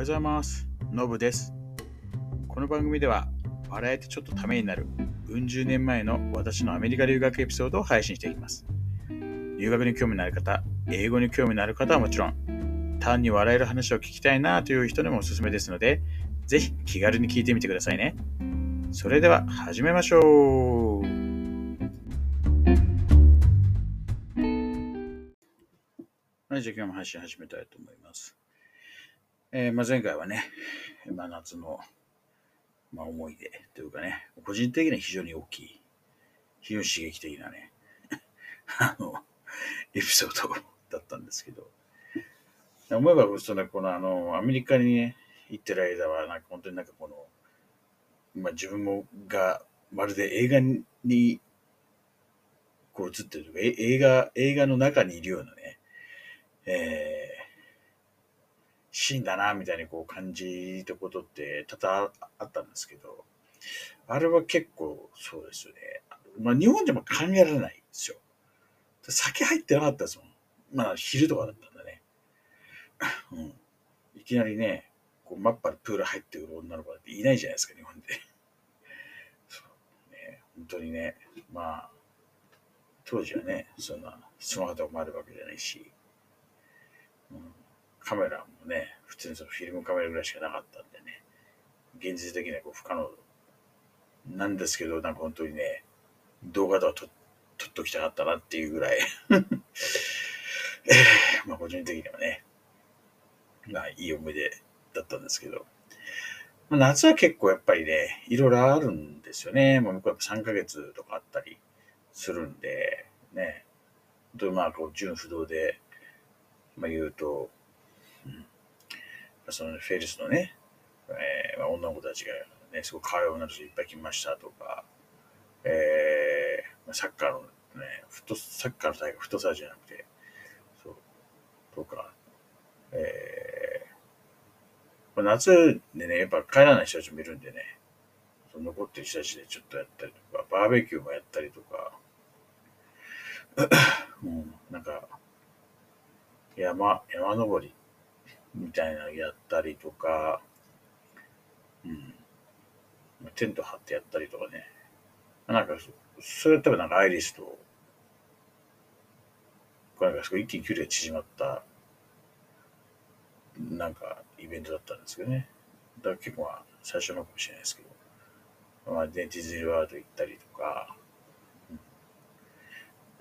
はようございます。のぶです。この番組では、笑えてちょっとためになる、うん十年前の私のアメリカ留学エピソードを配信していきます。留学に興味のある方、英語に興味のある方はもちろん、単に笑える話を聞きたいなという人にもおすすめですので、ぜひ気軽に聞いてみてくださいね。それでは始めましょう。はい、じゃあ今日も配信始めたいと思います。えーまあ、前回はね、まあ、夏の、まあ、思い出というかね、個人的には非常に大きい、非常に刺激的なね、あの、エピソードだったんですけど、思えば、その、このあの、アメリカにね、行ってる間は、なんか本当になんかこの、まあ、自分もが、まるで映画に、こう映ってるとか、映画、映画の中にいるようなね、えーシーンだな、みたいにこう感じたことって多々あったんですけど、あれは結構そうですよね。まあ日本でも考えられないですよ。酒入ってなかったですもん。まあ昼とかだったんだね。うん。いきなりね、こうマッパでプール入ってくる女の子だっていないじゃないですか、日本で。そうね、本当にね、まあ、当時はね、そんなスマホとかもあるわけじゃないし、うんカメラもね、普通にそのフィルムカメラぐらいしかなかったんでね、現実的にはこう不可能なんですけど、なんか本当にね、動画とか撮撮っときたかったなっていうぐらい、まあ個人的にはね、まあいい思い出だったんですけど、まあ、夏は結構やっぱりね、いろいろあるんですよね。もう向こうやっぱ3ヶ月とかあったりするんで、ね、本当にまあこう純不動で、まあ言うと、うん。そのフェリスのね、えー、女の子たちがね、すごい可愛い女の子いっぱい来ましたとか、えーサッカーのね、フット、サッカーの大会、フットサルじゃなくて、そう、とか、えーまあ、夏でね、やっぱ帰らない人たちもいるんでね、その残ってる人たちでちょっとやったりとか、バーベキューもやったりとか、うん、なんか、山、山登りみたいなのやったりとか、うん。テント張ってやったりとかね。なんかそ、それ多分なんかアイリスと、これなんか一気に距離が縮まった、なんかイベントだったんですけどね。だから結構まあ最初のかもしれないですけど、まあディズニーワールド行ったりとか、うん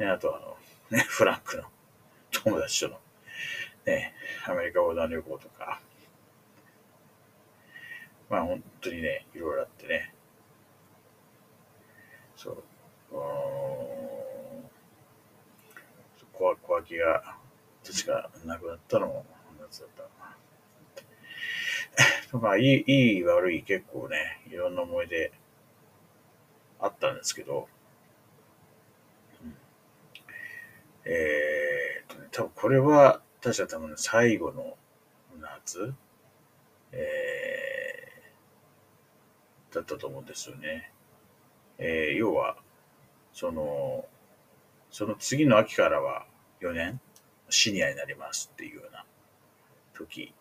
ね、あとあの、ね、フランクの友達とのね、アメリカ横断旅行とか、まあ本当にね、いろいろあってね、そう、うん小小脇が、確かなくなったのも夏だった。な。まあ、いい、いい悪い結構ね、いろんな思い出あったんですけど、うん。えーっとね、多分これは、確か多分最後の夏、えー、だったと思うんですよね。えー要は、その、その次の秋からは4年、シニアになりますっていうような時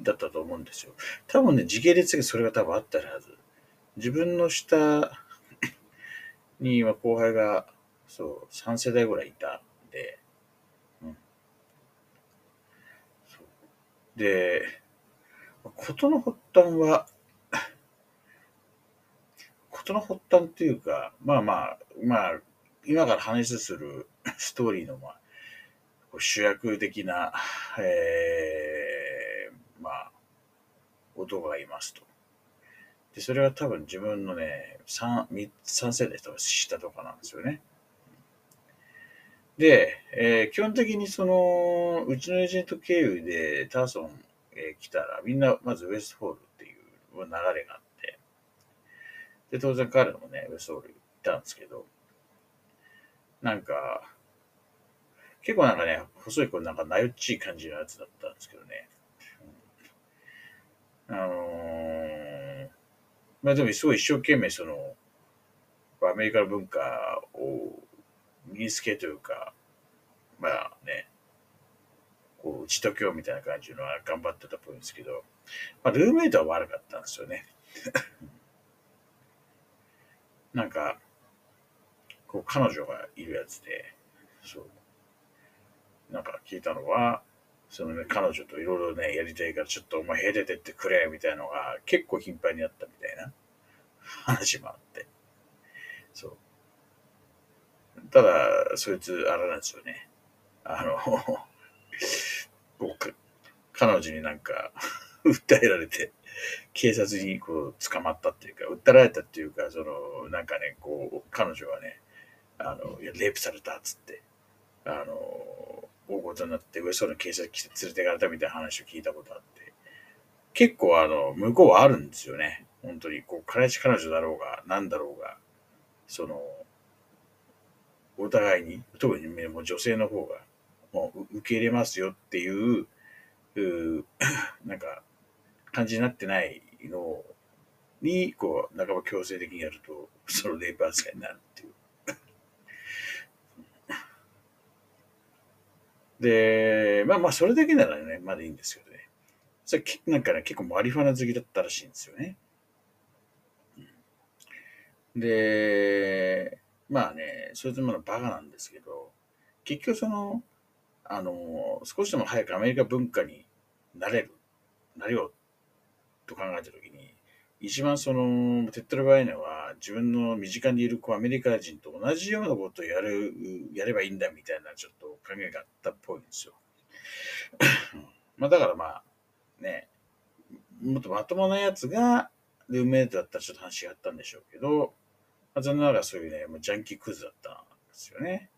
だったと思うんですよ。多分ね、時系列的にそれが多分あったはず。自分の下には後輩が、そう、3世代ぐらいいたんで、うん。そうで、ことの発端は、ことの発端っていうか、まあまあ、まあ、今から話するストーリーの、まあ、主役的な、えー、まあ、男がいますと。で、それは多分自分のね、三、三三世代とか下とかなんですよね。で、えー基本的にその、うちのエージェント経由でターソン、えー来たら、みんなまずウエストホールっていう流れがあって、で、当然彼もね、ウエストホール行ったんですけど、なんか、結構なんかね、細い子なんかなよっちい感じのやつだったんですけどね。あのーまあでもすごい一生懸命その、アメリカの文化を身につけというか、まあね、こう、打ち解けようみたいな感じのは頑張ってたっぽいんですけど、まあ、ルーメイトは悪かったんですよね。なんか、こう、彼女がいるやつで、そう。なんか聞いたのは、そのね、彼女といろいろね、やりたいからちょっとお前へ出てってくれ、みたいなのが結構頻繁にあったみたいな話もあって。そう。ただ、そいつ、あれなんですよね。あの、僕、彼女になんか 訴えられて、警察にこう捕まったっていうか、訴えられたっていうか、その、なんかね、こう、彼女はね、あの、いや、レイプされたっつって、あの、大事になって上層の警察来て連れてかれたみたいな話を聞いたことあって、結構あの、向こうはあるんですよね。本当に、こう、彼氏彼女だろうが、なんだろうが、その、お互いに、特にもう女性の方が、もう受け入れますよっていう、う なんか、感じになってないのに、こう、半ば強制的にやると、そのレイプ扱いになるっていう。で、まあまあ、それだけならね、まだいいんですけどね。それなんかね、結構マリファナ好きだったらしいんですよね。で、まあね、そいつものバカなんですけど、結局その、あの、少しでも早くアメリカ文化になれる、なれようと考えたときに、一番その、手っ取り早いのは、自分の身近にいるこうアメリカ人と同じようなことをやる、やればいいんだみたいなちょっと考えがあったっぽいんですよ。まあだからまあ、ね、もっとまともなやつが、ルームメイトだったらちょっと話があったんでしょうけど、まあ、残念ながらそういうね、もうジャンキークズだったんですよね。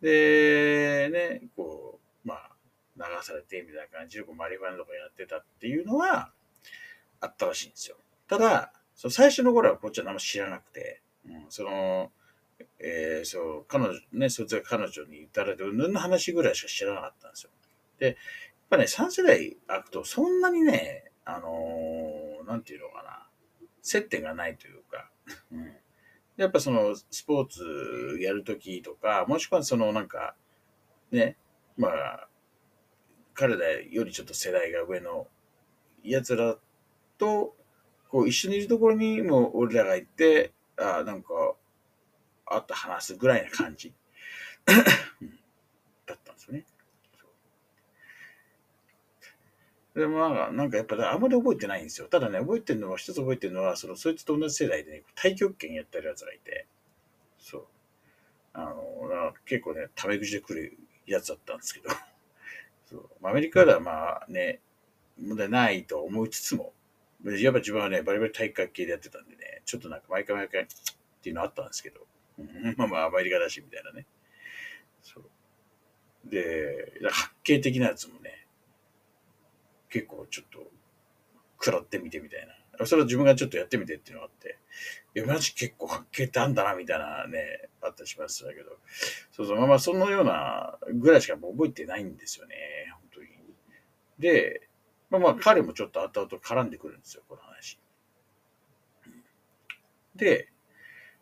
で、ね、こう、まあ、流されてみたいな感じでこうマリファナとかやってたっていうのはあったらしいんですよ。ただ、その最初の頃はこっちは何も知らなくて、うん、その、えー、そう、彼女、ね、そいつが彼女に言られて、うんぬんの話ぐらいしか知らなかったんですよ。で、やっぱね、3世代開くと、そんなにね、あのー、なんていうのかな、接点がないというか、うん。やっぱその、スポーツやるときとか、もしくはその、なんか、ね、まあ、彼らよりちょっと世代が上の奴らと、こう一緒にいるところにもう俺らが行って、あなんか、会って話すぐらいな感じだったんですよね。でもなんか、なんかやっぱあんまり覚えてないんですよ。ただね、覚えてるのは、一つ覚えてるのは、その、そいつと同じ世代でね、太極拳やってる奴がいて、そう。あの、結構ね、タメ口で来るやつだったんですけど、そう。アメリカではまあね、問題ないと思いつつも、やっぱ自分はね、バリバリ体育系でやってたんでね、ちょっとなんか毎回毎回っていうのあったんですけど、まあまあアメリカだしみたいなね。そう。で、発形的なやつもね、結構ちょっと食らってみてみたいな。それは自分がちょっとやってみてっていうのがあって、いや、マジ結構発形ってあんだな、みたいなね、あったりしましたけど、そうそう、まあまあ、そのようなぐらいしかもう覚えてないんですよね、本当に。で、まあまあ、彼もちょっと後々絡んでくるんですよ、この話。で、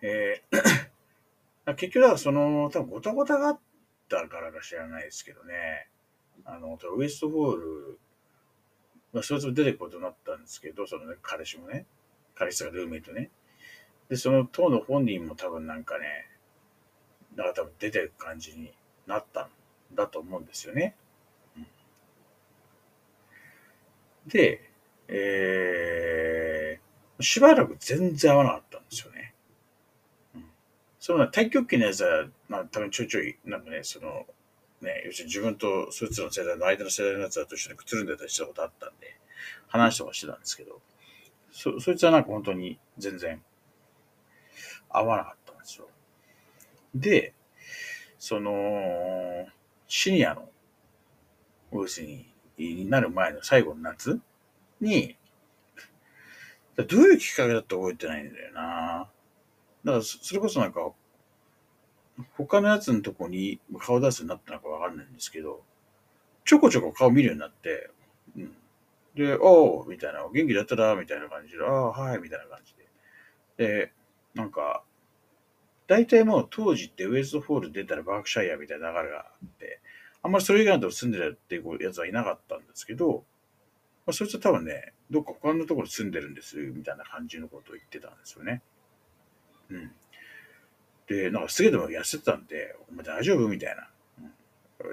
えー、結局はその、多分ごたごたがあったからか知らないですけどね、あの、ウエストホール、まあ、そいつも出てくことになったんですけど、そのね、彼氏もね、彼氏がルーメイトね。で、その当の本人も多分なんかね、なんか多分出てる感じになったんだと思うんですよね。で、えー、しばらく全然合わなかったんですよね。うん、その太極拳のやつは、まあ、多分ちょいちょい、なんかね、その、ね、要するに自分とそいつの世代の間の世代のやつらと一緒にくつるんでたりしたことあったんで、話とかしてたんですけど、そ、そいつはなんか本当に全然合わなかったんですよ。で、その、シニアの、要するに、になる前の最後の夏に、どういうきっかけだって覚えてないんだよな。だから、それこそなんか、他のやつのとこに顔出すようになったのかわかんないんですけど、ちょこちょこ顔見るようになって、うん。で、おうみたいな、元気だったらみたいな感じで、ああ、はい、みたいな感じで。で、なんか、大体もう当時ってウエストフォール出たらバークシャイアみたいな流れがあって、あんまりそれ以外のとこ住んでるっていうやつはいなかったんですけど、まあ、そいつは多分ね、どっか他のところ住んでるんです、みたいな感じのことを言ってたんですよね。うん。で、なんかすげえでも痩せてたんで、お前大丈夫みたいな。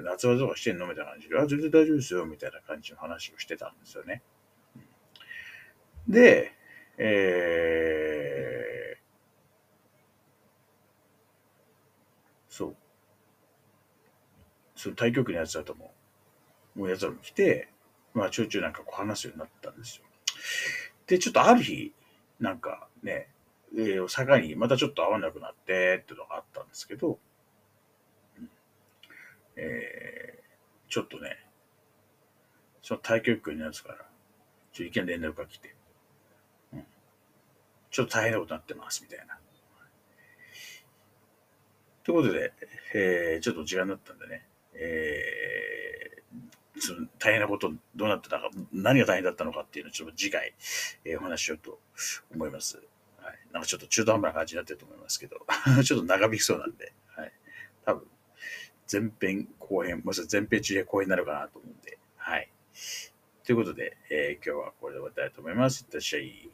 夏場とかしてんのみたいな感じで、あ、全然大丈夫ですよ、みたいな感じの話をしてたんですよね。で、えー、そう。その対局のやつだとも、もうやつらも来て、まあちょいちょいなんかこう話すようになったんですよ。で、ちょっとある日、なんかね、えー、境にまたちょっと会わなくなってっていうのがあったんですけど、うん、えー、ちょっとね、その対局のやつから、ちょっと意見連絡が来て、うん、ちょっと大変なことになってます、みたいな。ということで、えー、ちょっと時間になったんでね、えー、その大変なことどうなってたか、何が大変だったのかっていうのをちょっと次回、えー、お話しようと思います。はい。なんかちょっと中途半端な感じになってると思いますけど、ちょっと長引きそうなんで、はい。多分、前編後編、もしくは前編中で後編になるかなと思うんで、はい。ということで、えー、今日はこれで終わりたいと思います。いってらっしゃい。